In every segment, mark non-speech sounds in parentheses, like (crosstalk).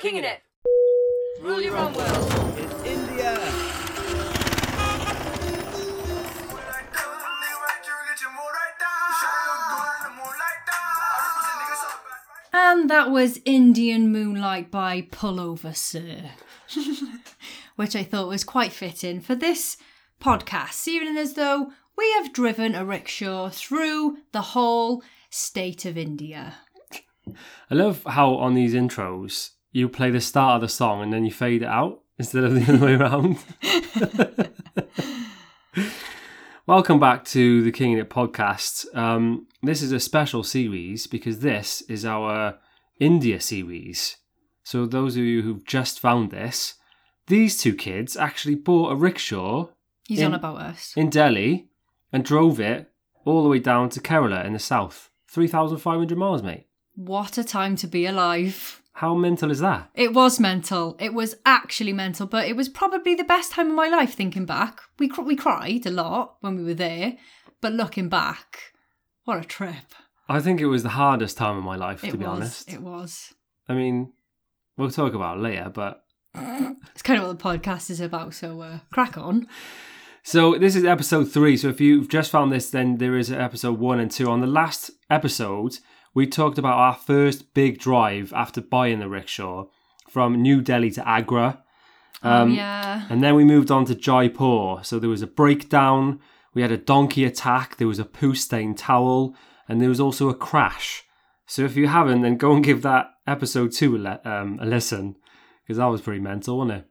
Kinging it. Rule your own world. It's India. And that was Indian Moonlight by Pullover Sir, (laughs) which I thought was quite fitting for this podcast, seeming as though we have driven a rickshaw through the whole state of India. I love how on these intros you play the start of the song and then you fade it out instead of (laughs) the other way around. (laughs) Welcome back to the Kinging It podcast. Um, this is a special series because this is our India series. So, those of you who've just found this, these two kids actually bought a rickshaw He's In- on about us. in Delhi and drove it all the way down to Kerala in the south. 3,500 miles, mate. What a time to be alive. How mental is that? It was mental. It was actually mental, but it was probably the best time of my life thinking back. We cr- we cried a lot when we were there, but looking back, what a trip. I think it was the hardest time of my life, It to be was. honest. It was. I mean, we'll talk about it later, but (laughs) It's kind of what the podcast is about, so uh, crack on. so this is episode three. So if you've just found this, then there is episode one and two. On the last episode, we talked about our first big drive after buying the rickshaw from New Delhi to Agra. Um, oh, yeah. And then we moved on to Jaipur. So there was a breakdown, we had a donkey attack, there was a poo stained towel, and there was also a crash. So if you haven't, then go and give that episode two a, le- um, a listen, because that was pretty mental, wasn't it?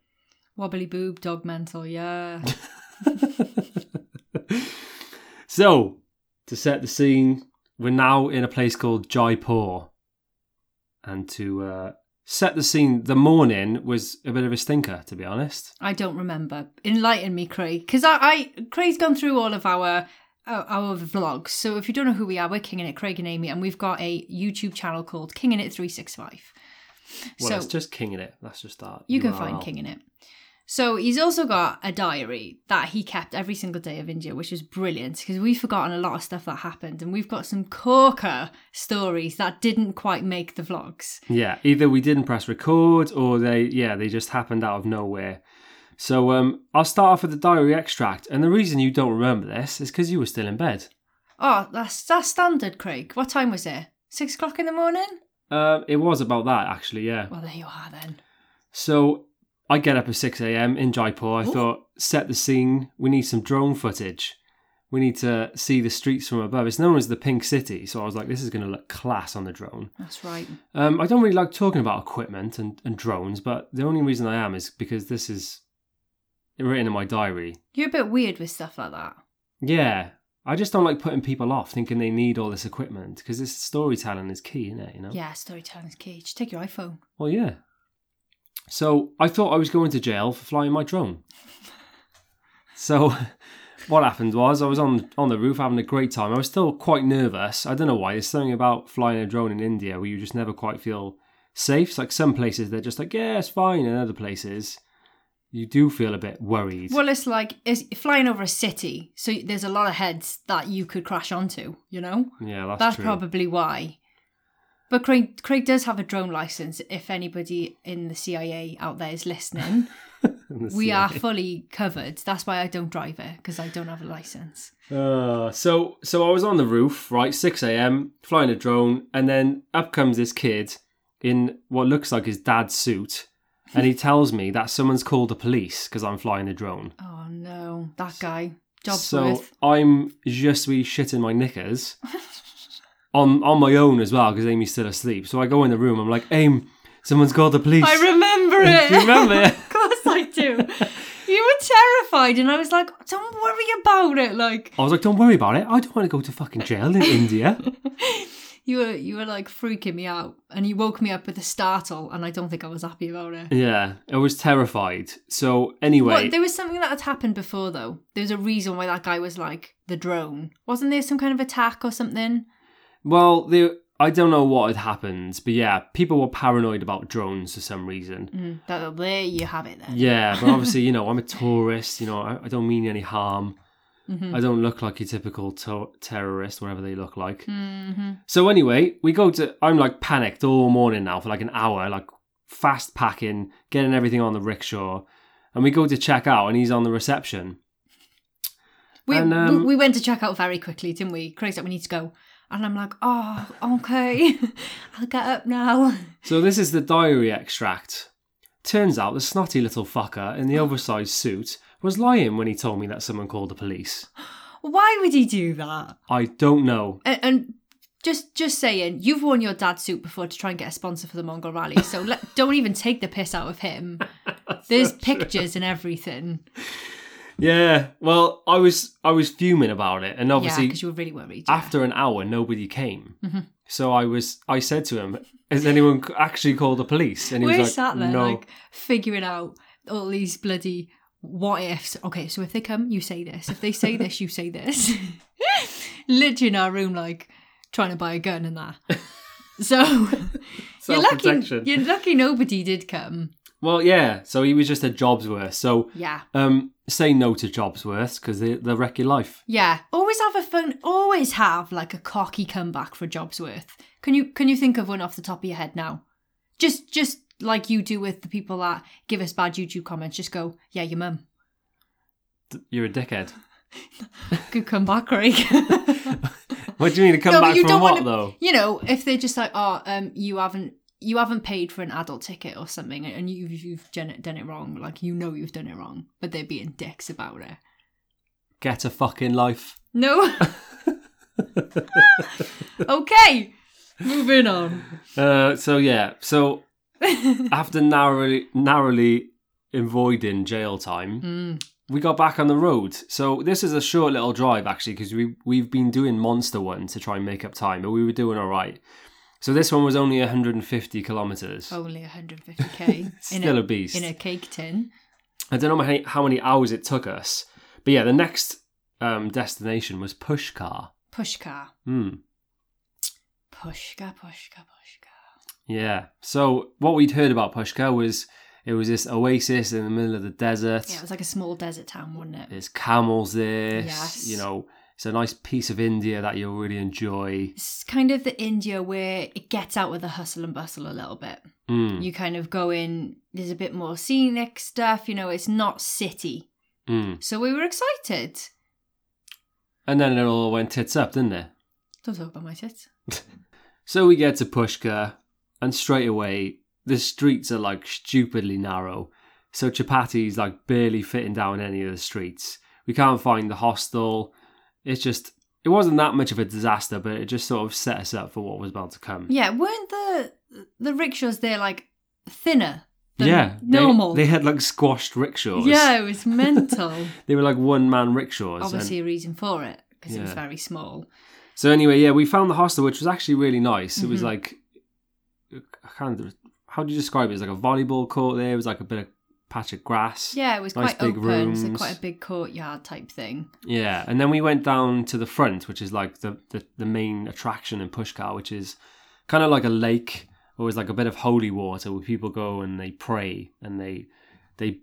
Wobbly boob, dog mental, yeah. (laughs) So, to set the scene, we're now in a place called Jaipur. And to uh, set the scene, the morning was a bit of a stinker, to be honest. I don't remember. Enlighten me, Craig. Because I, I, Craig's gone through all of our, our our vlogs. So if you don't know who we are, we're Kinging It, Craig and Amy, and we've got a YouTube channel called Kinging It 365. Well, so it's just Kinging it. That's just that. you can URL. find Kinging It. So he's also got a diary that he kept every single day of India, which was brilliant because we've forgotten a lot of stuff that happened, and we've got some corker stories that didn't quite make the vlogs. Yeah, either we didn't press record or they, yeah, they just happened out of nowhere. So um, I'll start off with the diary extract, and the reason you don't remember this is because you were still in bed. Oh, that's that's standard, Craig. What time was it? Six o'clock in the morning. Um, it was about that actually, yeah. Well, there you are then. So I get up at six a.m. in Jaipur. I thought, set the scene. We need some drone footage. We need to see the streets from above. It's known as the Pink City, so I was like, this is going to look class on the drone. That's right. Um, I don't really like talking about equipment and, and drones, but the only reason I am is because this is written in my diary. You're a bit weird with stuff like that. Yeah, I just don't like putting people off thinking they need all this equipment because this storytelling is key, isn't it? You know. Yeah, storytelling is key. Just take your iPhone. Well, yeah. So I thought I was going to jail for flying my drone. (laughs) so (laughs) what happened was I was on on the roof having a great time. I was still quite nervous. I don't know why. There's something about flying a drone in India where you just never quite feel safe. It's like some places they're just like, yeah, it's fine, and other places you do feel a bit worried. Well, it's like it's flying over a city, so there's a lot of heads that you could crash onto. You know, yeah, that's, that's probably why. But Craig, Craig does have a drone license. If anybody in the CIA out there is listening, (laughs) we are fully covered. That's why I don't drive it because I don't have a license. Uh, so so I was on the roof, right, six a.m. flying a drone, and then up comes this kid in what looks like his dad's suit, and he (laughs) tells me that someone's called the police because I'm flying a drone. Oh no, that guy. Job's so worth. I'm just be shitting my knickers (laughs) on on my own as well because Amy's still asleep. So I go in the room. I'm like, Aim, someone's called the police. I remember it. (laughs) Do you remember it? (laughs) of course I do. You were terrified, and I was like, "Don't worry about it." Like I was like, don't worry about it. I don't want to go to fucking jail in India. (laughs) you were, you were like freaking me out, and you woke me up with a startle, and I don't think I was happy about it. yeah, I was terrified. So anyway, Well, there was something that had happened before, though. There was a reason why that guy was like the drone. Wasn't there some kind of attack or something? Well, there, I don't know what had happened, but yeah, people were paranoid about drones for some reason. Mm, that, there you have it then. Yeah, but obviously, (laughs) you know, I'm a tourist. You know, I, I don't mean any harm. Mm-hmm. I don't look like your typical to- terrorist, whatever they look like. Mm-hmm. So anyway, we go to. I'm like panicked all morning now for like an hour. Like, fast packing, getting everything on the rickshaw. And we go to check out, and he's on the reception. We, And, um, we we went to check out very quickly, didn't we? Craig's like, we need to go. And I'm like, oh, okay. (laughs) I'll get up now. (laughs) So this is the diary extract. Turns out the snotty little fucker in the oversized suit was lying when he told me that someone called the police. Why would he do that? I don't know. And, and just just saying, you've worn your dad's suit before to try and get a sponsor for the Mongol Rally, so let, don't even take the piss out of him. (laughs) There's pictures and everything. Yeah, well, I was I was fuming about it, and yeah, obviously because you were really worried. yeah. after an hour nobody came. Mm-hmm. So I was I said to him, "Has anyone c- actually called the police?" And he We're was like, sat there "No." like figuring out all these bloody what ifs. Okay, so if they come, you say this. If they say (laughs) this, you say this. (laughs) Literally in our room, like trying to buy a gun and that. (laughs) So you're lucky. Self-protection. You're lucky nobody did come. Well, yeah. So he was just a Jobsworth. So Yeah, um, say no to Jobsworths because they they'll wreck your life. yeah. Always have a fun. Always have like a cocky comeback for Jobsworth. Can you can you think of one off the top of your head now? Just just like you do with the people that give us bad YouTube comments. Just go, yeah, your mum. You're a dickhead. (laughs) Good comeback, Craig. (laughs) What do you mean to come No, back from what wanna- though? you know, if they're just like, oh, um, you haven't you haven't paid for an adult ticket or something, and you've you've done it done it wrong, like you know you've done it wrong, but they're being dicks about it. Get a fucking life. No. (laughs) okay, moving on. Uh, so yeah. So (laughs) after narrowly narrowly avoiding jail time, Mm, we got back on the road. So this is a short little drive actually because we we've been doing monster one to try and make up time, but we were doing all right. So this one was only 150 kilometers. only 150k in Still a, a beast. in a cake tin. I don't know how many, how many hours it took us, but yeah, the next um, destination was Pushkar. Pushkar, Hmm. Pushkar, Pushkar, Pushkar. Yeah. So what we'd heard about Pushkar was it was this oasis in the middle of the desert. Yeah, it was like a small desert town, wasn't it? There's camels there. Yes. You know, it's a nice piece of India that you'll really enjoy. It's kind of the India where it gets out with the hustle and bustle a little bit. Mm. you kind of go in there's a bit more scenic stuff you know it's not city Mm. so we were excited And then it all went tits up, didn't it? don't talk about my tits (laughs) So we get to Pushkar, and straight away the streets are like stupidly narrow. So Chapati's like barely fitting down any of the streets. We can't find the hostel. It's just it wasn't that much of a disaster, but it just sort of set us up for what was about to come. yeah weren't the the rickshaws there like thinner than yeah, normal They, had like squashed rickshaws. yeah it was mental (laughs) they were like one man rickshaws. and- obviously a reason for it because it was very small So anyway, yeah, we found the hostel, which was actually really nice. It was Mhm. like, I can't. How do you describe it? It was like a volleyball court. There it was like a bit of patch of grass. yeah it was Nice quite big open it was like rooms. quite a big courtyard type thing Yeah, and then we went down to the front, which is like the the, the main attraction in Pushkar, which is kind of like a lake, or it's like a bit of holy water where people go and they pray and they they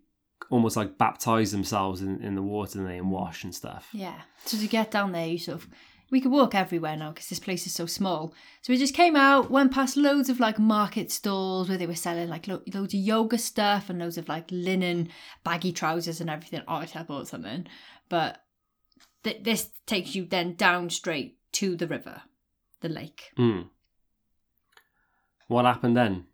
almost like baptize themselves in, in the water and they wash and stuff. Yeah. So to get down there, you sort of we could walk everywhere now because this place is so small. So we just came out, went past loads of like market stalls where they were selling like lo- loads of yoga stuff and loads of like linen, baggy trousers and everything. Obviously, I bought something, but th- this takes you then down straight to the river, the lake. Mm. What happened then?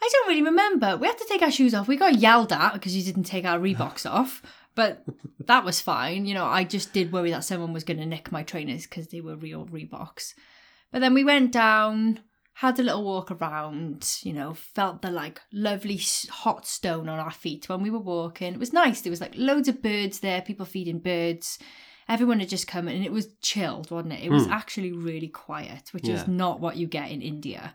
I don't really remember. We had to take our shoes off. We got yelled at because you didn't take our Reeboks off, but that was fine. You know, I just did worry that someone was going to nick my trainers because they were real Reeboks. But then we went down, had a little walk around, you know, felt the like lovely hot stone on our feet when we were walking. It was nice. There was like loads of birds there, people feeding birds. Everyone had just come in and it was chilled, wasn't it? It was Hmm. actually really quiet, which Yeah. is not what you get in India.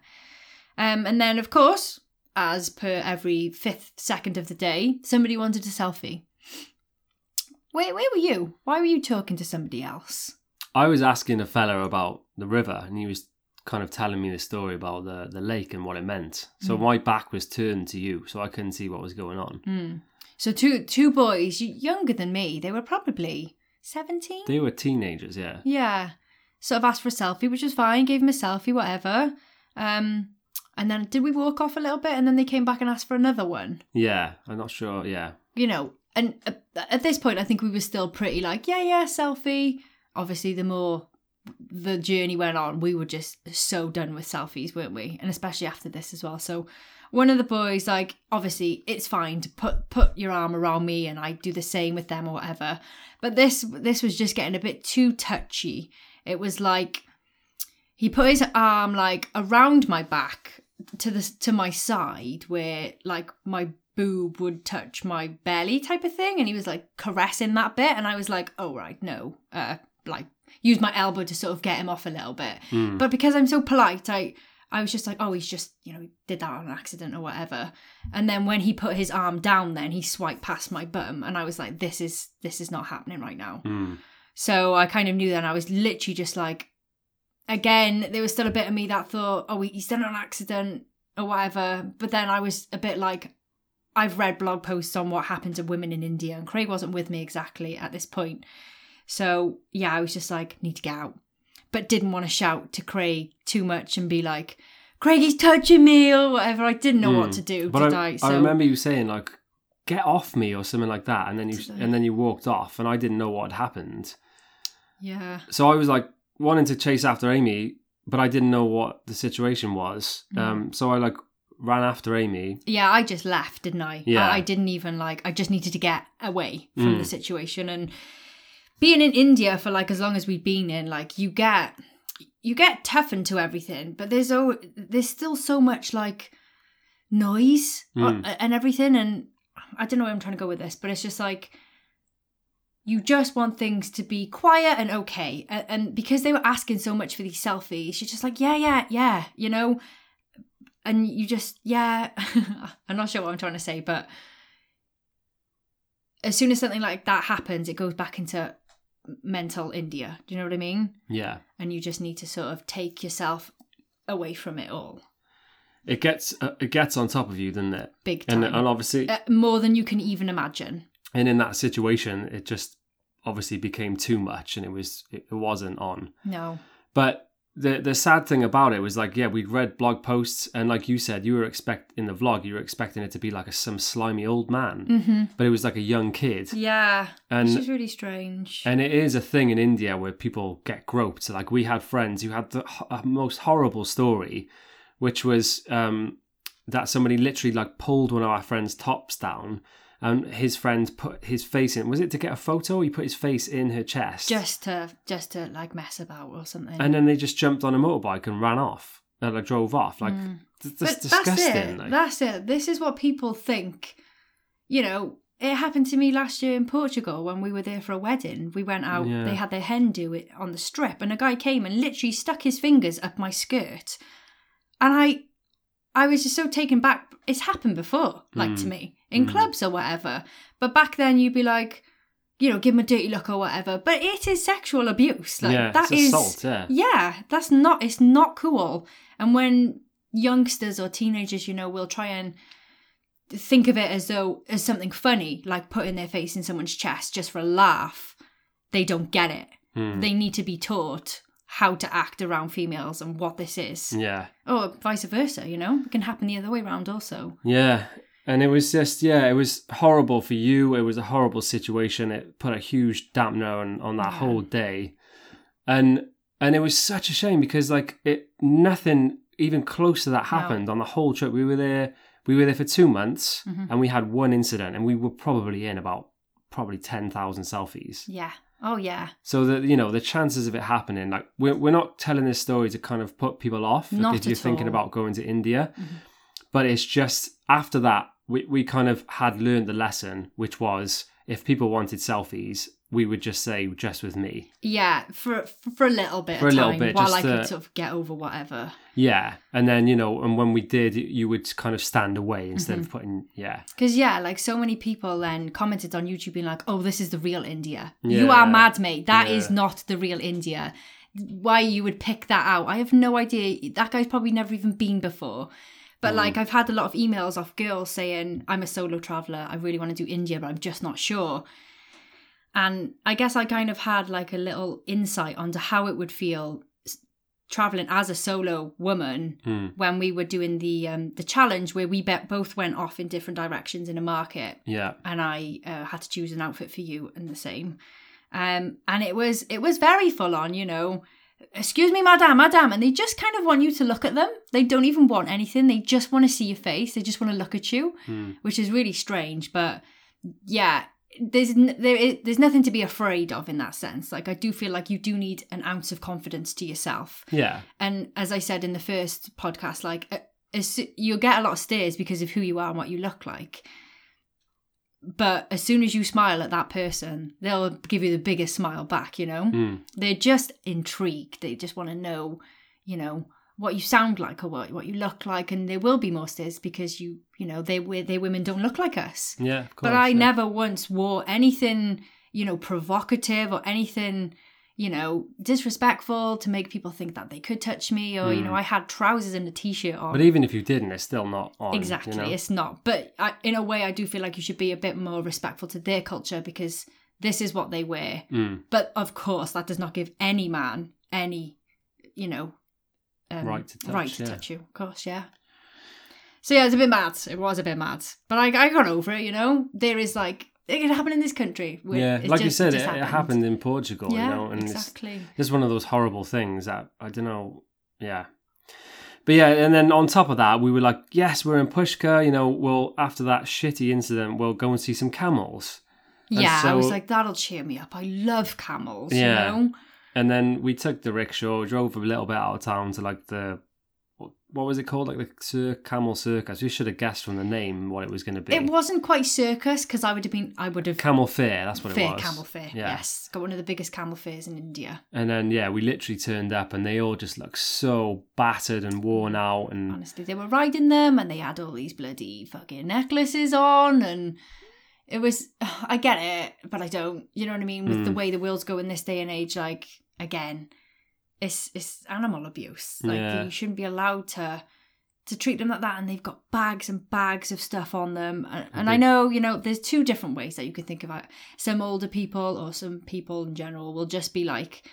Um, and then, of course, as per every fifth second of the day, somebody wanted a selfie. Where, where were you? Why were you talking to somebody else? I was asking a fella about the river, and he was kind of telling me the story about the, the lake and what it meant. So Mm. my back was turned to you, so I couldn't see what was going on. Hmm. So two two boys, younger than me, they were probably seventeen. They were teenagers, yeah. Yeah. Sort of asked for a selfie, which was fine. Gave him a selfie, whatever. Um, And then did we walk off a little bit and then they came back and asked for another one? Yeah, I'm not sure. Yeah, You know, and at this point, I think we were still pretty like, yeah, yeah, selfie. Obviously, the more the journey went on, we were just so done with selfies, weren't we? And especially after this as well. So one of the boys, like, obviously, it's fine to put put your arm around me, and I do the same with them or whatever. But this this was just getting a bit too touchy. It was like he put his arm like around my back to the to my side where like my boob would touch my belly type of thing and he was like caressing that bit and I was like oh right no uh like use my elbow to sort of get him off a little bit Mm. but because I'm so polite I I was just like oh he's just you know did that on accident or whatever and then when he put his arm down then he swiped past my bum and I was like this is this is not happening right now Mm. so I kind of knew then I was literally just like, again, there was still a bit of me that thought, oh, he's done it on accident or whatever. But then I was a bit like, I've read blog posts on what happened to women in India, and Craig wasn't with me exactly at this point. So yeah, I was just like, need to get out. But didn't want to shout to Craig too much and be like, Craig, he's touching me or whatever. I didn't know what Mm. to do, But did I, I? So I remember you saying like, "Get off me" or something like that, and then you and then you walked off, and I didn't know what had happened. yeah. So I was like wanting to chase after Amy, but I didn't know what the situation was. Mm. Um, so I like ran after Amy. Yeah, I just left, didn't I? Yeah. I, I didn't even like. I just needed to get away from Mm. the situation and being in India for like as long as we've been in, like you get you get toughened to everything, but there's oh there's still so much like noise Mm. uh, and everything, and I don't know where I'm trying to go with this, but it's just like you just want things to be quiet and okay, and, and because they were asking so much for these selfies, you're just like yeah, yeah, yeah, you know and you just yeah (laughs) i'm not sure what i'm trying to say but as soon as something like that happens it goes back into mental india. Do you know what i mean? Yeah, and you just need to sort of take yourself away from it all. It gets uh, it gets on top of you, doesn't it? big And time. and obviously, uh, more than you can even imagine. And in that situation, it just obviously became too much, and it was it wasn't on. no. But the the sad thing about it was like, yeah, we'd read blog posts, and like you said, you were expect in the vlog, you were expecting it to be like a some slimy old man, mm-hmm. but it was like a young kid, yeah and which is really strange and it is a thing in India where people get groped. Like we had friends who had the ho- most horrible story, which was um, that somebody literally like pulled one of our friends' tops down, and his friend put his face in. Was it to get a photo? He put his face in her chest, just to just to like mess about or something and then they just jumped on a motorbike and ran off. And like drove off. Like Mm. But that's disgusting. That's it. Like, That's it. This is what people think. You know, it happened to me last year in Portugal when we were there for a wedding. We went out, Yeah. they had their hen do it on the strip, and a guy came and literally stuck his fingers up my skirt. And I I was just so taken back. It's happened before, like to Mm. me, in Mm. clubs or whatever. But back then you'd be like, you know, give him a dirty look or whatever. But it is sexual abuse. Like yeah, that is assault. Yeah, yeah, that's not it's not cool. And when youngsters or teenagers, you know, will try and think of it as though as something funny, like putting their face in someone's chest just for a laugh, they don't get it. Hmm. They need to be taught how to act around females and what this is. yeah. Or vice versa, you know? It can happen the other way around also. Yeah. And it was just, yeah, it was horrible for you. It was a horrible situation. It put a huge dampener on, on that Yeah. whole day. And and it was such a shame because like it nothing even close to that happened on the whole trip. We were there we were there for two months Mhm. and we had one incident and we were probably in about probably ten thousand selfies. Yeah. Oh yeah. So that you know the chances of it happening, like we're we're not telling this story to kind of put people off Not if you're at thinking about going to India, Mhm. but it's just after that we we kind of had learned the lesson, which was if people wanted selfies, we would just say just with me, Yeah, for for a little bit For of a little time bit, while I could sort of get over whatever. yeah, and then you know, and when we did, you would kind of stand away instead Mm-hmm. of putting yeah, Because yeah, like so many people then commented on YouTube being like, "Oh, this is the real India. You are mad, mate. That is Yeah. not the real India. Why you would pick that out? I have no idea. That guy's probably never even been before." But like I've had a lot of emails off girls saying, "I'm a solo traveler. I really want to do India, but I'm just not sure." And I guess I kind of had like a little insight onto how it would feel traveling as a solo woman Hmm. when we were doing the um, the challenge where we bet both went off in different directions in a market Yeah. and I uh, had to choose an outfit for you and the same. Um, and it was it was very full on, you know. Excuse me, madam, madam. and they just kind of want you to look at them. They don't even want anything. They just want to see your face. They just want to look at you, Hmm. which is really strange. But yeah, there's n- there is, there's nothing to be afraid of in that sense. Like I do feel like you do need an ounce of confidence to yourself. Yeah. And as I said in the first podcast, like uh, as, you'll get a lot of stares because of who you are and what you look like. But as soon as you smile at that person, they'll give you the biggest smile back, you know? Hmm. They're just intrigued. They just want to know, you know, what you sound like or what, what you look like. And there will be more stares because you, you know, they, they women don't look like us. Yeah. Of course, But I yeah. never once wore anything, you know, provocative or anything, you know, disrespectful to make people think that they could touch me or, you know, I had trousers and a t shirt on. But even if you didn't, it's still not on. exactly. You know? It's not. But I, in a way, I do feel like you should be a bit more respectful to their culture because this is what they wear. Hmm. But of course, that does not give any man any, you know, um, Right to touch, right to yeah. touch you. Of course, yeah. So yeah, it's a bit mad. It was a bit mad, but I, I got over it. You know, there is like it could happen in this country. Yeah, like you said, it, just it happened in Portugal, Yeah, you know, and it's exactly. just one of those horrible things that I don't know. Yeah. But yeah, and then on top of that, we were like, yes, we're in Pushkar, you know, well, after that shitty incident, we'll go and see some camels. And Yeah, I was like, that'll cheer me up. I love camels. Yeah. You know? And then we took the rickshaw, drove a little bit out of town to like the, what, what was it called? Like the Cir- Camel Circus. We should have guessed from the name what it was going to be. It wasn't quite circus because I would have been. I would have Camel Fair, that's what fair it was. camel fair. Yeah. Yes, got one of the biggest camel fairs in India. And then, yeah, we literally turned up and they all just looked so battered and worn out. And Honestly, they were riding them and they had all these bloody fucking necklaces on and. It was, (sighs) I get it, but I don't. You know what I mean? With the Mm. way the world's go in this day and age, like again, it's it's animal abuse. Like Yeah. you shouldn't be allowed to to treat them like that. And they've got bags and bags of stuff on them. And, and I know, you know, there's two different ways that you can think about. it. Some older people or some people in general will just be like,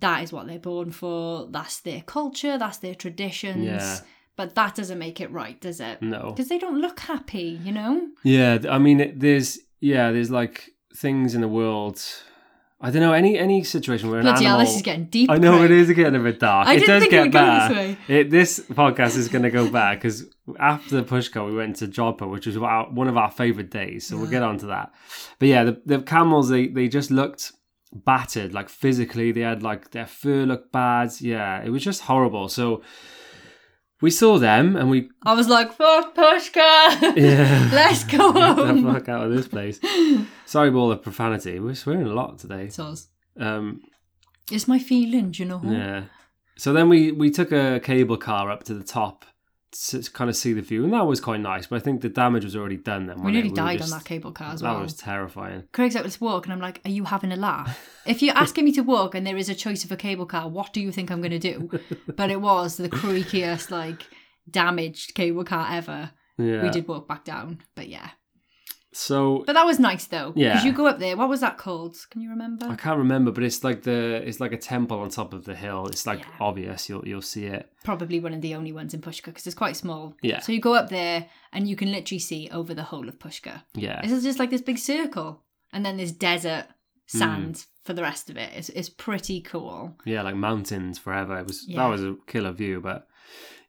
that is what they're born for. That's their culture. That's their traditions. Yeah. But that doesn't make it right, does it? no. Because they don't look happy, you know? Yeah, I mean, it, there's yeah, there's like things in the world. I don't know any any situation where an Bloody hell, animal. this is getting deep. I know Craig. it is getting a bit dark. I it does think get it would this. It, this podcast is going to go bad because after the Pushkar, we went to Jodhpur, which was our, one of our favorite days. So we'll get on to that. But yeah, the, the camels they they just looked battered, like physically. They had like their fur looked bad. Yeah, it was just horrible. So we saw them and we I was like, fuck Pushkar. yeah. (laughs) Let's go (laughs) Get the fuck out of this place. (laughs) Sorry about all the profanity. We're swearing a lot today. Soz. Um, It's my feelings, you know? yeah. So then we we took a cable car up to the top to kind of see the view, and that was quite nice. But I think the damage was already done then. We nearly were died just- on that cable car as well. That was terrifying. Craig's like, let's walk. And I'm like, are you having a laugh? if you're asking me to walk and there is a choice of a cable car, what do you think I'm going to do? (laughs) but it was the creakiest, like, damaged cable car ever. Yeah. We did walk back down. But yeah. So But that was nice though. Yeah. Because you go up there. What was that called? Can you remember? I can't remember, but it's like the it's like a temple on top of the hill. It's like Yeah. obvious. You'll you'll see it. Probably one of the only ones in Pushkar because it's quite small. Yeah. So you go up there and you can literally see over the whole of Pushkar. Yeah. This is just like this big circle. And then there's desert Hmm. sand for the rest of it. It's, it's pretty cool. yeah, like mountains forever. It was Yeah. that was a killer view, but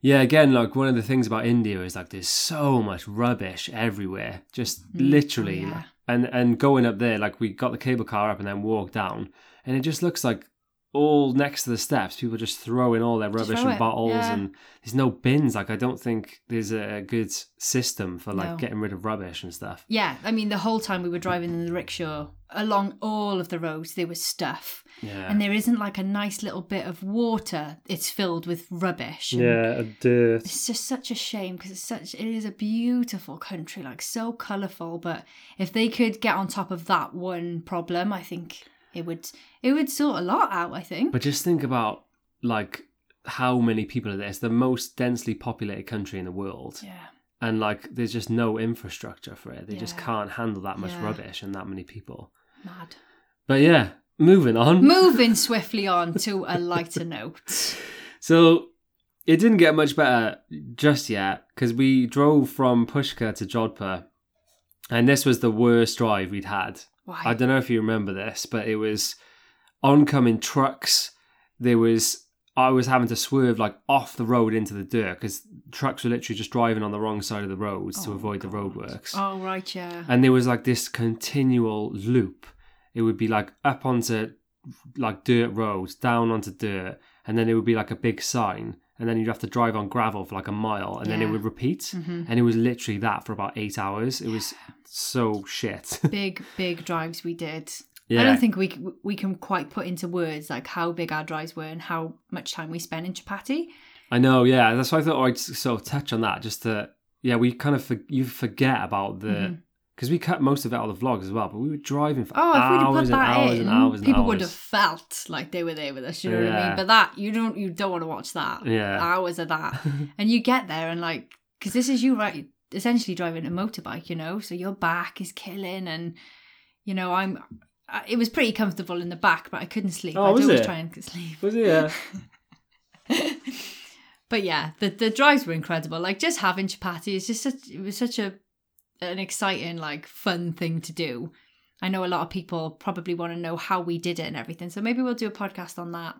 yeah, again, like one of the things about India is like there's so much rubbish everywhere, just mm, oh, literally. Oh, yeah. And and going up there, like we got the cable car up and then walked down, and it just looks like all next to the steps, people just throw in all their rubbish and it, bottles, yeah. and there's no bins. Like I don't think there's a good system for like No. getting rid of rubbish and stuff. Yeah, I mean, the whole time we were driving in the rickshaw, along all of the roads, there was stuff. Yeah. And there isn't like a nice little bit of water. It's filled with rubbish. yeah, dirt. It's just such a shame because it's such, it is a beautiful country, like so colourful. But if they could get on top of that one problem, I think it would, it would sort a lot out, I think. But just think about like how many people are there. It's the most densely populated country in the world. yeah. And like there's just no infrastructure for it. They just can't handle that much Yeah. rubbish and that many people. Mad. But yeah, moving on. Moving swiftly on (laughs) to a lighter note. So it didn't get much better just yet because we drove from Pushkar to Jodhpur, and this was the worst drive we'd had. Why? I don't know if you remember this, but it was oncoming trucks. There was I was having to swerve like off the road into the dirt because trucks were literally just driving on the wrong side of the roads to Oh, avoid the God. roadworks. oh right, yeah. And there was like this continual loop. It would be like up onto like dirt roads, down onto dirt, and then it would be like a big sign, and then you'd have to drive on gravel for like a mile, and then it would repeat. hmm And it was literally that for about eight hours. It was so shit. (laughs) Big, big drives we did. yeah. I don't think we we can quite put into words like how big our drives were and how much time we spent in Chapati. I know, yeah. That's why I thought I'd sort of touch on that, just to, yeah, we kind of for, you forget about the Mhm. Because we cut most of it out of the vlogs as well, but we were driving for Oh, if we'd have hours and hours in, and hours and people hours. would have felt like they were there with us. You know what I mean? But that you don't you don't want to watch that. Yeah. hours of that, (laughs) and you get there and like because this is you right, essentially driving a motorbike. You know, so your back is killing, and you know I'm. It was pretty comfortable in the back, but I couldn't sleep. Oh, I'd was always it? try and sleep. Was it? Yeah. (laughs) But yeah, the the drives were incredible. Like just having chapati is just such it was such a an exciting like fun thing to do. I know a lot of people probably want to know how we did it and everything. So maybe we'll do a podcast on that.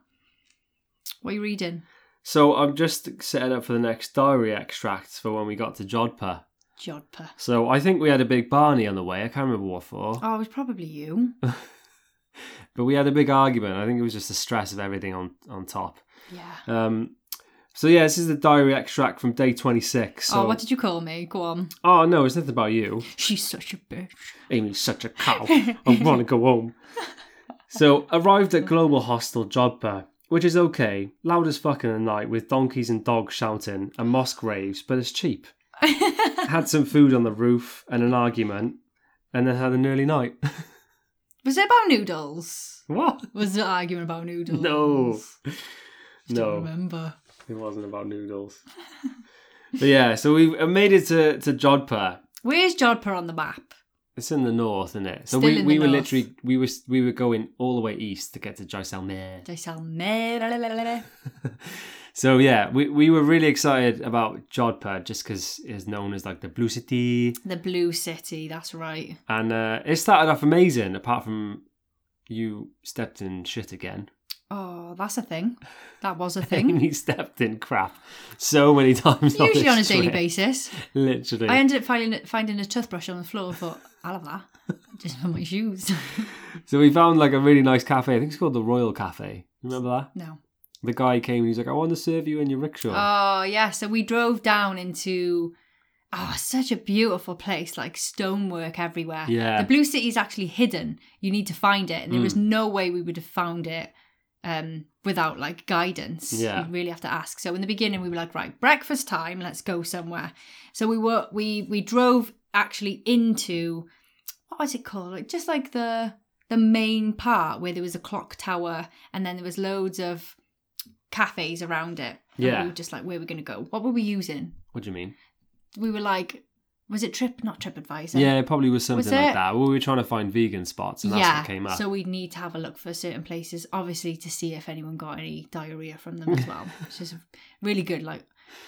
What are you reading? So I'm just setting up for the next diary extracts for when we got to Jodhpur. Jodhpur. So I think we had a big Barney on the way. I can't remember what for, Oh, it was probably you. (laughs) but we had a big argument. I think it was just the stress of everything on on top. Yeah. Um, so yeah, this is the diary extract from day 26. So, oh, what did you call me? Go on. oh no, it's nothing about you. She's such a bitch. Amy's such a cow. (laughs) I want to go home. So arrived at Global Hostel Jodhpur, which is okay, loud as fuck in the night with donkeys and dogs shouting and mosque raves, but it's cheap. (laughs) had some food on the roof and an argument, and then had an early night. was it about noodles? what? Was it arguing about noodles? No. Don't No, remember. It wasn't about noodles. (laughs) but yeah, so we uh, made it to, to Jodhpur. Where's Jodhpur on the map? It's in the north, isn't it? So Still we, in we the were north. literally we were we were going all the way east to get to Jaisalmer. (laughs) Jaisalmer. (laughs) So yeah, we, we were really excited about Jodhpur just because it's known as like the blue city, The Blue City, that's right. and uh, it started off amazing. Apart from you stepped in shit again. Oh, that's a thing. That was a (laughs) thing. Amy stepped in crap so many (laughs) times. Usually on a this daily trip. basis. Literally. I ended up finding finding a toothbrush on the floor. I thought, I'll have that. Just for my shoes. (laughs) So we found like a really nice cafe. I think it's called the Royal Cafe. Remember that? no. The guy came and he's like, "I want to serve you in your rickshaw." Oh, yeah. So we drove down into, oh, such a beautiful place, like stonework everywhere. Yeah. The Blue City is actually hidden. You need to find it. And there Mm. was no way we would have found it um, without like guidance. Yeah. You really have to ask. So in the beginning, we were like, right, breakfast time, let's go somewhere. So we were, we, we drove actually into, what was it called? Like just like the, the main part where there was a clock tower and then there was loads of cafes around it. And Yeah. We were just like, where are we going to go? What were we using? what do you mean? We were like, was it Trip? Not TripAdvisor. Yeah, it probably was something Was like that. We were trying to find vegan spots, and that's yeah. what came up. So we need to have a look for certain places, obviously, to see if anyone got any diarrhea from them as well. Which is really good. Like,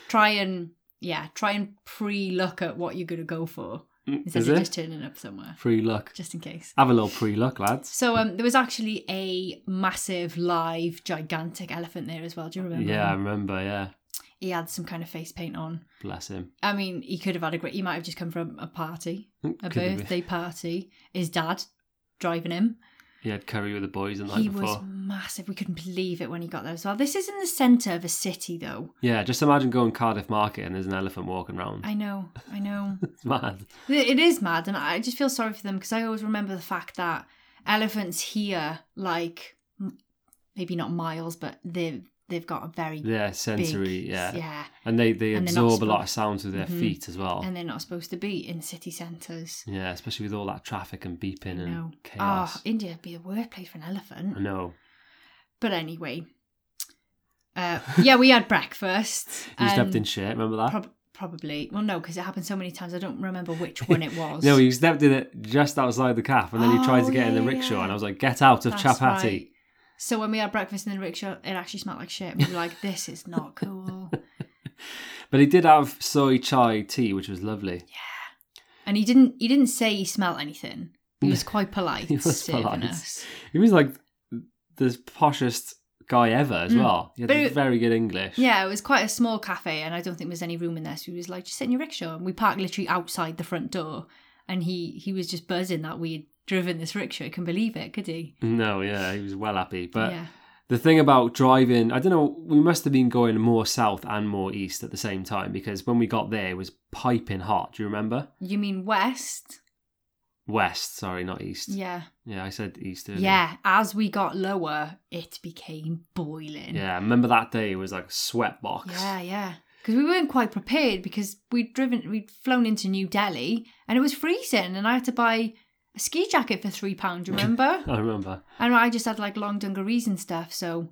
try and yeah, try and pre-look at what you're gonna go for Mm, instead Is of it just turning up somewhere, free luck? just in case. Have a little pre-luck, lads. So um, there was actually a massive, live, gigantic elephant there as well. Do you remember? Yeah, I remember. Yeah, He had some kind of face paint on. bless him. I mean, he could have had a great. He might have just come from a party, a Could birthday party. His dad driving him. He had curry with the boys the night He before. was massive. We couldn't believe it when he got there as well. This is in the centre of a city, though. Yeah, just imagine going Cardiff Market and there's an elephant walking around. I know, I know. (laughs) It's mad. It is mad, and I just feel sorry for them because I always remember the fact that elephants here, like m- maybe not miles, but they've they've got a very Yeah, big, sensory. yeah. yeah, and they they And absorb a lot of sounds with their Mhm. feet as well. and they're not supposed to be in city centres. yeah, especially with all that traffic and beeping and No, chaos. ah, India would be the worst place for an elephant. I know. But anyway, uh, yeah, we had (laughs) breakfast. You stepped in shit. Remember that? prob- probably. Well, no, because it happened so many times. I don't remember which one it (laughs) was. No, he stepped in it just outside the calf, and then he tried Oh, to get in the rickshaw, yeah. and I was like, "Get out of That's chapati!" right. So when we had breakfast in the rickshaw, it actually smelled like shit. We were like, "This is not cool." (laughs) But he did have soy chai tea, which was lovely. Yeah. And he didn't. He didn't say he smelled anything. He was (laughs) quite polite. He was polite. us. He was like the poshest guy ever as well. He had Mm. It- very good English. Yeah, it was quite a small cafe, and I don't think there was any room in there. So he was like, "Just sit in your rickshaw." And we parked literally outside the front door, and he he was just buzzing that we'd driven this rickshaw. He couldn't believe it, could he? No, yeah, he was well happy. But yeah, the thing about driving, I don't know, we must have been going more south and more east at the same time because when we got there, it was piping hot. Do you remember? you mean west? West, sorry, not east. Yeah, Yeah, I said east earlier. yeah. As we got lower, it became boiling. Yeah, I remember that day? It was like a sweat box. Yeah, yeah. Because we weren't quite prepared because we'd driven, we'd flown into New Delhi and it was freezing, and I had to buy a ski jacket for three pounds. (laughs) Remember? I remember. and I just had like long dungarees and stuff. So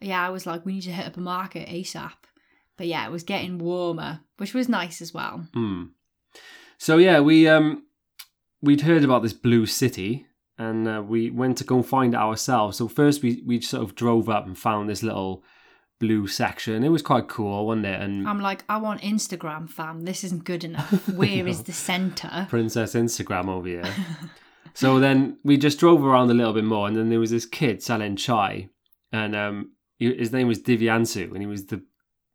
yeah, I was like, we need to hit up a market asap. But yeah, it was getting warmer, which was nice as well. Hmm. So yeah, we um we'd heard about this blue city and uh, we went to go and find it ourselves. So first we we sort of drove up and found this little blue section. It was quite cool, wasn't it? And I'm like, I want Instagram, fam. This isn't good (laughs) enough. Where is the center? Princess Instagram over here. (laughs) so then we just drove around a little bit more, and then there was this kid selling chai, and um, he- his name was Divyansu, and he was the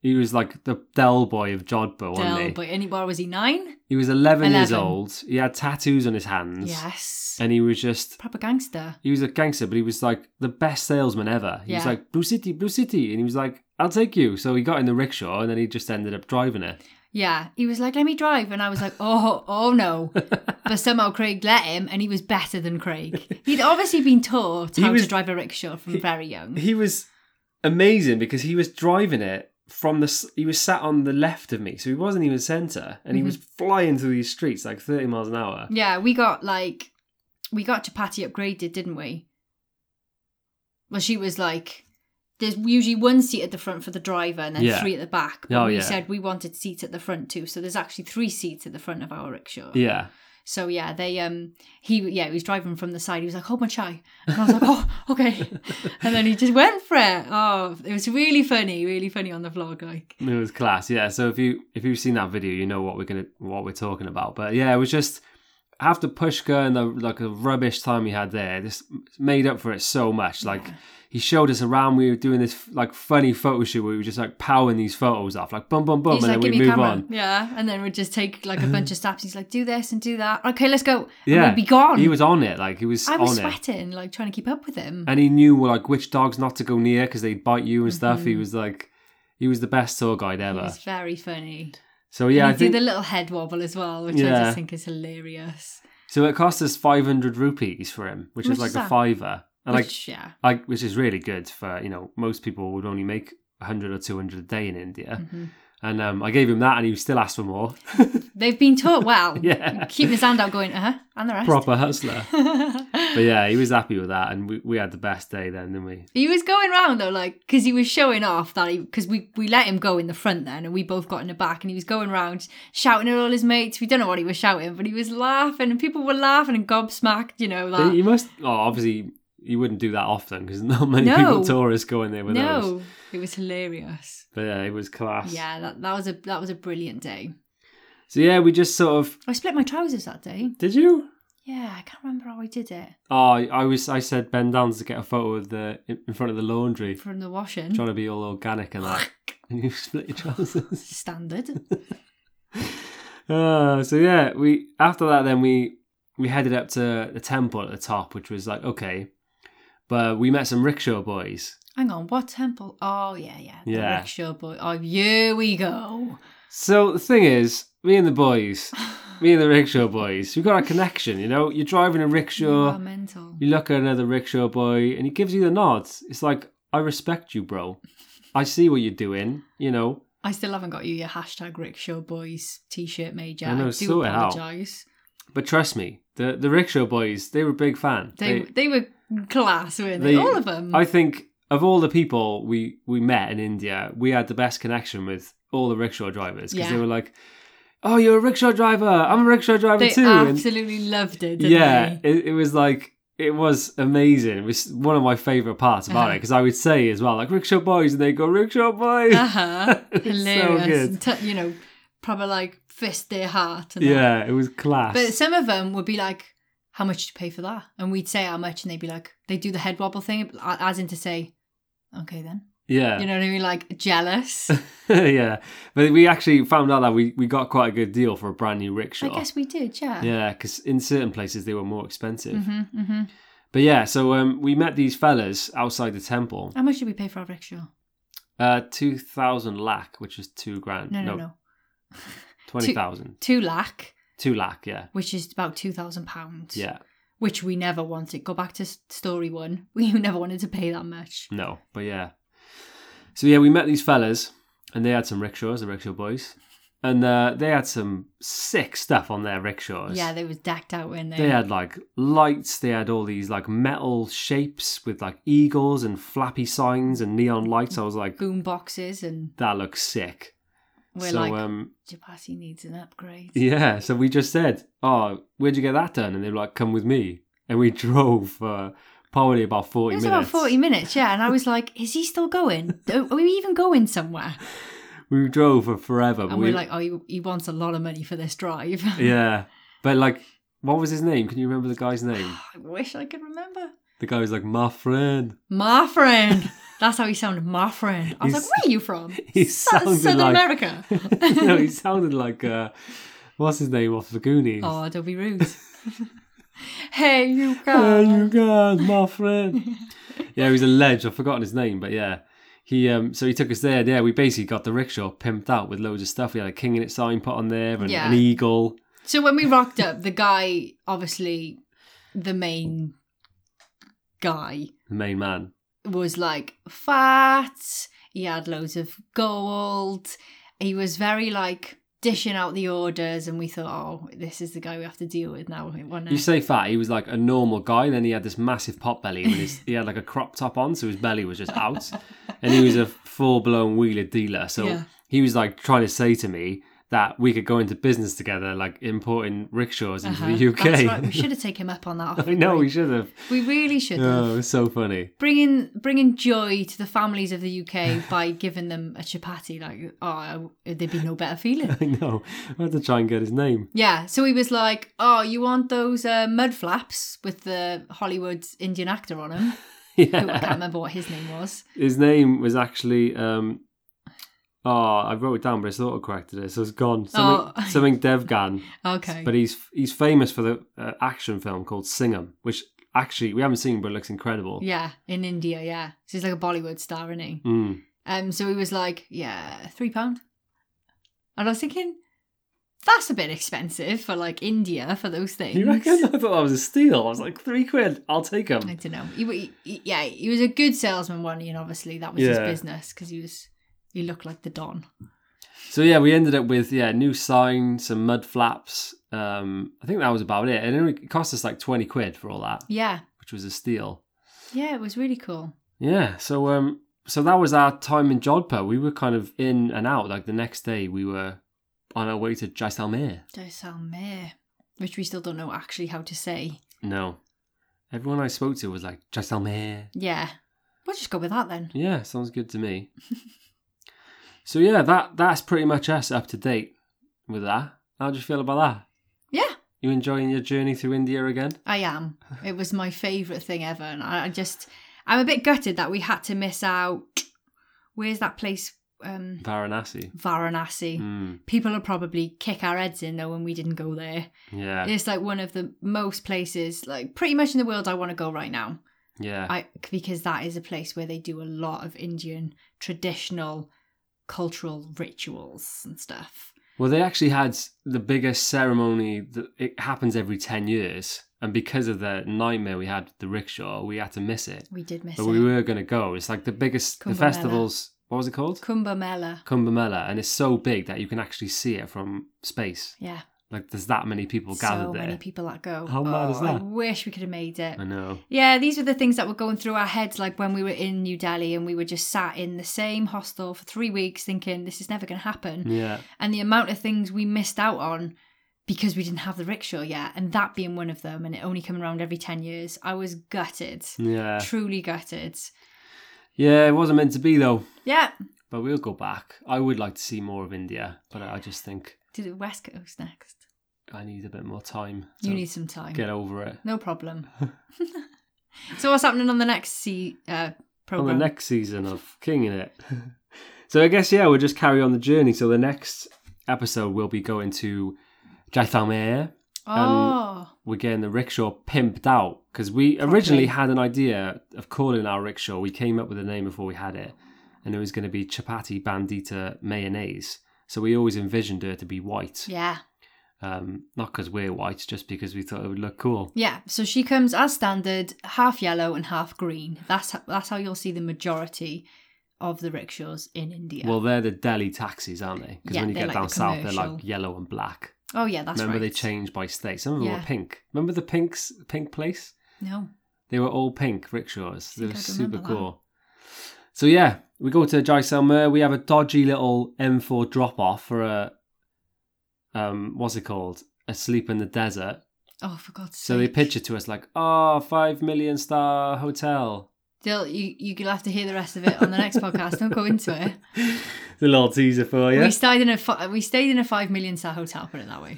he was like the Del boy of Jodhpur, wasn't Del, he? but any, what was he, nine? He was 11, years 11. old. He had tattoos on his hands. Yes. And he was just Proper gangster. he was a gangster, but he was like the best salesman ever. He was Yeah. like, Blue City, Blue City. And he was like, I'll take you. So he got in the rickshaw and then he just ended up driving it. Yeah, he was like, "Let me drive," and I was like, "Oh, oh no!" (laughs) but somehow Craig let him, and he was better than Craig. He'd obviously been taught how was- to drive a rickshaw from very young. He was amazing because he was driving it from the he was sat on the left of me, so he wasn't even center, and he was Mm-hmm. flying through these streets like thirty miles an hour. Yeah, we got like, we got Chapati upgraded, didn't we? Well, she was like, there's usually one seat at the front for the driver, and then Yeah. three at the back. But Oh, we yeah. said we wanted seats at the front too, so there's actually three seats at the front of our rickshaw. Yeah, So yeah, they um he yeah he was driving from the side. He was like, "Hold my chai," and I was like, "Oh, (laughs) okay." (laughs) and then he just went for it. Oh, it was really funny, really funny on the vlog. Like, it was class. Yeah, so if you if you've seen that video, you know what we're gonna what we're talking about. But yeah, it was just after Pushkar and the like a rubbish time we had there, this made up for it so much. Like he showed us around. We were doing this like funny photo shoot where we were just like powering these photos off, like bum bum bum, he's and like, then we move camera." on. Yeah, and then we'd just take like a bunch of (sighs) snaps. He's like, "Do this and do that." Okay, let's go. And Yeah, we'd be gone. He was on it, like he was I was on it. sweating, like trying to keep up with him. and he knew like which dogs not to go near because they'd bite you and stuff. He Mhm. was like, he was the best tour guide ever. was very funny. So yeah, and I he think the little head wobble as well, which I just think is hilarious. so. It cost us five hundred rupees for him, which, Which is like is a fiver, and like, Which, yeah, like which is really good for you know most people would only make hundred or two hundred a day in India. Mhm. And um, I gave him that, and he still asked for more. (laughs) they've been taught well. (laughs) Yeah. keeping his hand out, going, "Uh huh," and the rest. Proper hustler. (laughs) but yeah, he was happy with that, and we, we had the best day then, didn't we? He was going round though, like because he was showing off that he because we we let him go in the front then, and we both got in the back, and he was going round shouting at all his mates. We don't know what he was shouting, but he was laughing, and people were laughing and gobsmacked. You know that. He must. Oh, obviously, he wouldn't do that often because (laughs) not many No. people tourists go in there with those. no, it was hilarious. But yeah, it was class. Yeah, that that was a that was a brilliant day. So yeah, we just sort of. I split my trousers that day. Did you? Yeah, I can't remember how I did it Oh, I was. I said bend down to get a photo of the in in front of the laundry, from the washing. trying to be all organic and that. and (laughs) (laughs) you split your trousers. Standard. Uh, so yeah, we after that then we we headed up to the temple at the top, which was like okay, but we met some rickshaw boys. Hang on, what temple? Oh yeah, yeah. The Yeah. rickshaw boy. Oh, here we go. So the thing is, me and the boys, (laughs) me and the rickshaw boys, we've got a connection. You know, you're driving a You rickshaw. are mental. You look at another rickshaw boy and he gives you the nod. It's like, I respect you, bro. I see what you're doing, you know. I still haven't got you your hashtag rickshaw boys t-shirt made yet. I know, I do sort it out. apologise. But trust me, the, the rickshaw boys, they were a big fan. They, they were class, weren't they? They- All of them. I think of all the people we, we met in India, we had the best connection with all the rickshaw drivers because they were like, "Oh, you're a rickshaw driver. I'm a rickshaw driver They too." And- absolutely loved it. Yeah, it, it was like it was amazing. It was one of my favorite parts about it Uh-huh. because I would say as well, like rickshaw boys, and they go rickshaw boys. Uh-huh. (laughs) It so Hilarious. good. T- you know, probably like fist their heart. And that. Yeah, it was class. But some of them would be like, "How much did you pay for that?" And we'd say how much, and they'd be like, they do the head wobble thing, as in to say, "Okay then." yeah, You know what I mean? Like jealous. (laughs) yeah. But we actually found out that we, we got quite a good deal for a brand new rickshaw. I guess we did. Yeah. Yeah, because in certain places they were more expensive. hmm hmm But yeah, so um, we met these fellas outside the temple. How much did we pay for our rickshaw? Uh, two thousand lakh, which is two grand. No, no, no. (laughs) twenty thousand. Two lakh, Two lakh, yeah, which is about two thousand pounds. yeah. Which we never wanted. Go back to story one. (laughs) We never wanted to pay that much. No, but yeah. So yeah, we met these fellas, and they had some rickshaws, the rickshaw boys, and uh, they had some sick stuff on their rickshaws. Yeah, they was decked out in there. They had like lights. They had all these like metal shapes with like eagles and flappy signs and neon lights. I was like, boom boxes, and that looks sick. We're so like, um, Chapati needs an upgrade. yeah, so we just said, "Oh, where'd you get that done?" And they were like, "Come with me." And we (laughs) drove for probably about forty It was minutes. about 40 minutes, yeah. And I was like, is he still going? Are we even going somewhere? (laughs) We drove for forever. And we, we're like, oh, he, he wants a lot of money for this drive. (laughs) yeah, but like, what was his name? Can you remember the guy's (sighs) name? I wish I could remember. The guy was like, "My friend." My friend. That's how he sounded, my friend. I was He's- like, where are you from? (laughs) He Sou- sounded Southern like (laughs) America. no, he sounded like uh, what's his name off the Goonies. Oh, don't be rude. (laughs) hey, you guys. Hey, you guys, my friend. yeah, he's a ledge. I've forgotten his name, but yeah. He um so he took us there. Yeah, we basically got the rickshaw pimped out with loads of stuff. We had a Kinging It sign put on there and Yeah. an eagle. So when we rocked up, the guy, obviously, the main guy, The main man. Was like fat. He had loads of gold. He was very like dishing out the orders, and we thought, oh, this is the guy we have to deal with now. You say fat, he was like a normal guy, then he had this massive pot belly and his, he had like a crop top on, so his belly was just out. and he was a full blown wheeler dealer. So Yeah. he was like trying to say to me that we could go into business together, like importing rickshaws into Uh-huh. the UK. That's right. We (laughs) should have taken him up on that. I know, we should have. We really should have. Oh, it was so funny. Bringing bringing joy to the families of the UK (laughs) by giving them a chapati, like oh, there'd be no better feeling. (laughs) I know. I had to try and get his name. Yeah, so he was like, "Oh, you want those uh, mud flaps with the Hollywood Indian actor on them?" Who I can't Yeah. remember what his name was. His name was actually. um Oh, I wrote it down, but it's corrected it, so it's gone. Something, Oh. (laughs) something Devgan. Okay, But he's he's famous for the uh, action film called Singham, which actually we haven't seen, but it looks incredible. yeah, in India, yeah, so he's like a Bollywood star, isn't he? Mm. Um, so he was like, "Yeah, three pound. and I was thinking, that's a bit expensive for like India for those things. You reckon? (laughs) I thought that was a steal. I was like, three quid. I'll take him. I don't know. He, he- yeah, he was a good salesman, he? And obviously that was his business because he was he look like the Don. So yeah, we ended up with yeah new sign, some mud flaps. Um, I think that was about it, and it cost us like twenty quid for all that, Yeah, which was a steal. yeah, it was really cool. Yeah. So um, so that was our time in Jodhpur. We were kind of in and out. Like the next day, we were on our way to Jaisalmer. Jaisalmer, which we still don't know actually how to say. No, everyone I spoke to was like Jaisalmer. Yeah, we'll just go with that then. Yeah, sounds good to me. (laughs) so yeah, that that's pretty much us up to date with that. How do you feel about that? Yeah, You enjoying your journey through India again? I am. It was my favourite thing ever, and I just I'm a bit gutted that we had to miss out. Where's that place? Um, Varanasi. Varanasi. Mm, People will probably kick our heads in though when we didn't go there. yeah, It's like one of the most places, like pretty much in the world, I want to go right now. yeah, I because that is a place where they do a lot of Indian traditional cultural rituals and stuff. Well, they actually had the biggest ceremony. That it happens every ten years, and because of the nightmare we had the rickshaw, we had to miss it. We did miss But it. But we were going to go. It's like the biggest. Kumbh the festivals. What was it called? Kumbh Mela. Kumbh Mela, and it's so big that you can actually see it from space. Yeah. Like there's that many people gathered so there. many people that go. How mad is Oh, I wish we could have made it. I know. Yeah, these were the things that were going through our heads, like when we were in New Delhi and we were just sat in the same hostel for three weeks thinking this is never going to happen. Yeah. And the amount of things we missed out on because we didn't have the rickshaw yet, and that being one of them, and it only coming around every 10 years, I was gutted. Yeah. Truly gutted. Yeah, it wasn't meant to be though. Yeah. But we'll go back. I would like to see more of India, but I just think To the West Coast next. I need a bit more time You need some time. get over it. No problem. (laughs) so, what's happening on the next C uh, On the next season of Kinging It. (laughs) so I guess yeah, we'll just carry on the journey. So the next episode we'll be going to Jaisalmer. oh, We're getting the rickshaw pimped out because we originally had an idea of calling our rickshaw. We came up with a name before we had it, and it was going to be Chapati Bandita Mayonnaise. So we always envisioned her to be white. yeah. Um, not because we're white, just because we thought it would look cool. Yeah, so she comes as standard, half yellow and half green. That's how, that's how you'll see the majority of the rickshaws in India. Well, they're the Delhi taxis, aren't they? Because Yeah, when you get like down the south, they're like yellow and black. oh yeah, that's Remember right. they changed by state. Some of them Yeah. were pink. Remember the pinks, pink place? No, They were all pink rickshaws. They were super remember that. cool. So yeah, we go to Jaisalmer. We have a dodgy little M4 drop off for a um, what's it called? Asleep in the desert. oh for God's sake. So they pitch it to us like, oh, five million star hotel. Still, you you'll have to hear the rest of it on the next (laughs) podcast. Don't go into it. The little teaser for you. We stayed in a fi- we stayed in a five million star hotel. Put it that way,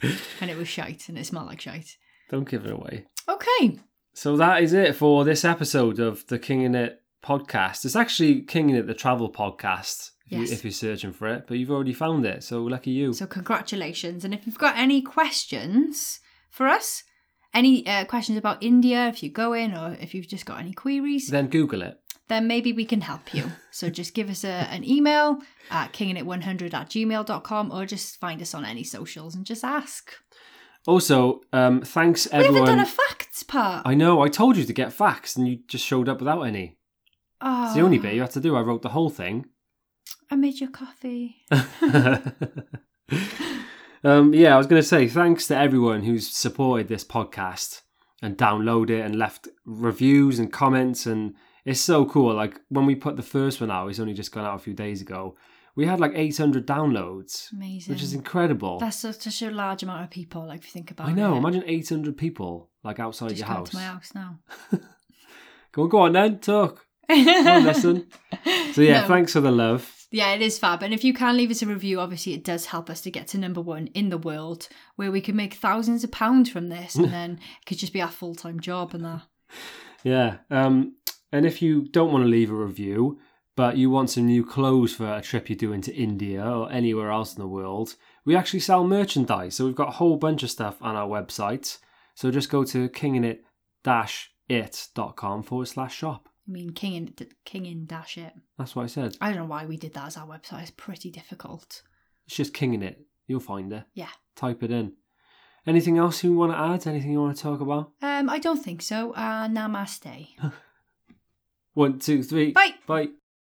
(laughs) and it was shite, and it smelled like shite. Don't give it away. Okay, So that is it for this episode of the Kinging It podcast. It's actually Kinging It, the travel podcast, if, Yes. you, if you're searching for it, but you've already found it. So lucky you. so congratulations, and if you've got any questions for us, any uh, questions about India, if you're going, or if you've just got any queries, then Google it. then maybe we can help you. So just give us a, an email at kingandit100 at gmail.com or just find us on any socials and just ask. Also, um, thanks everyone. We haven't done a facts part. I know. I told you to get facts, and you just showed up without any. oh, It's the only bit you had to do. I wrote the whole thing. I made your coffee. (laughs) um, yeah, I was going to say thanks to everyone who's supported this podcast and downloaded it and left reviews and comments, and it's so cool. Like when we put the first one out, it's only just gone out a few days ago. We had like 800 downloads, Amazing. which is incredible. That's such a large amount of people, like if you think about it. I it. know. Imagine 800 people like outside Just your come house. to my house now. (laughs) Go on, go on then, talk. (laughs) Listen. So yeah, No. thanks for the love. Yeah, it is fab. And if you can leave us a review, obviously it does help us to get to number one in the world, where we can make thousands of pounds from this, and (laughs) then it could just be our full time job and that. Yeah. Um, and if you don't want to leave a review, but you want some new clothes for a trip you're doing to India or anywhere else in the world, we actually sell merchandise. So we've got a whole bunch of stuff on our website. So just go to kingin it-it.com forward slash shop. I mean, king in king in dash it. That's what I said. I don't know why we did that as our website. It's pretty difficult. It's just Kinging it. You'll find it. Yeah. Type it in. Anything else you want to add? Anything you want to talk about? Um, I don't think so. Uh, namaste. (laughs) One, two, three. Bye. Bye.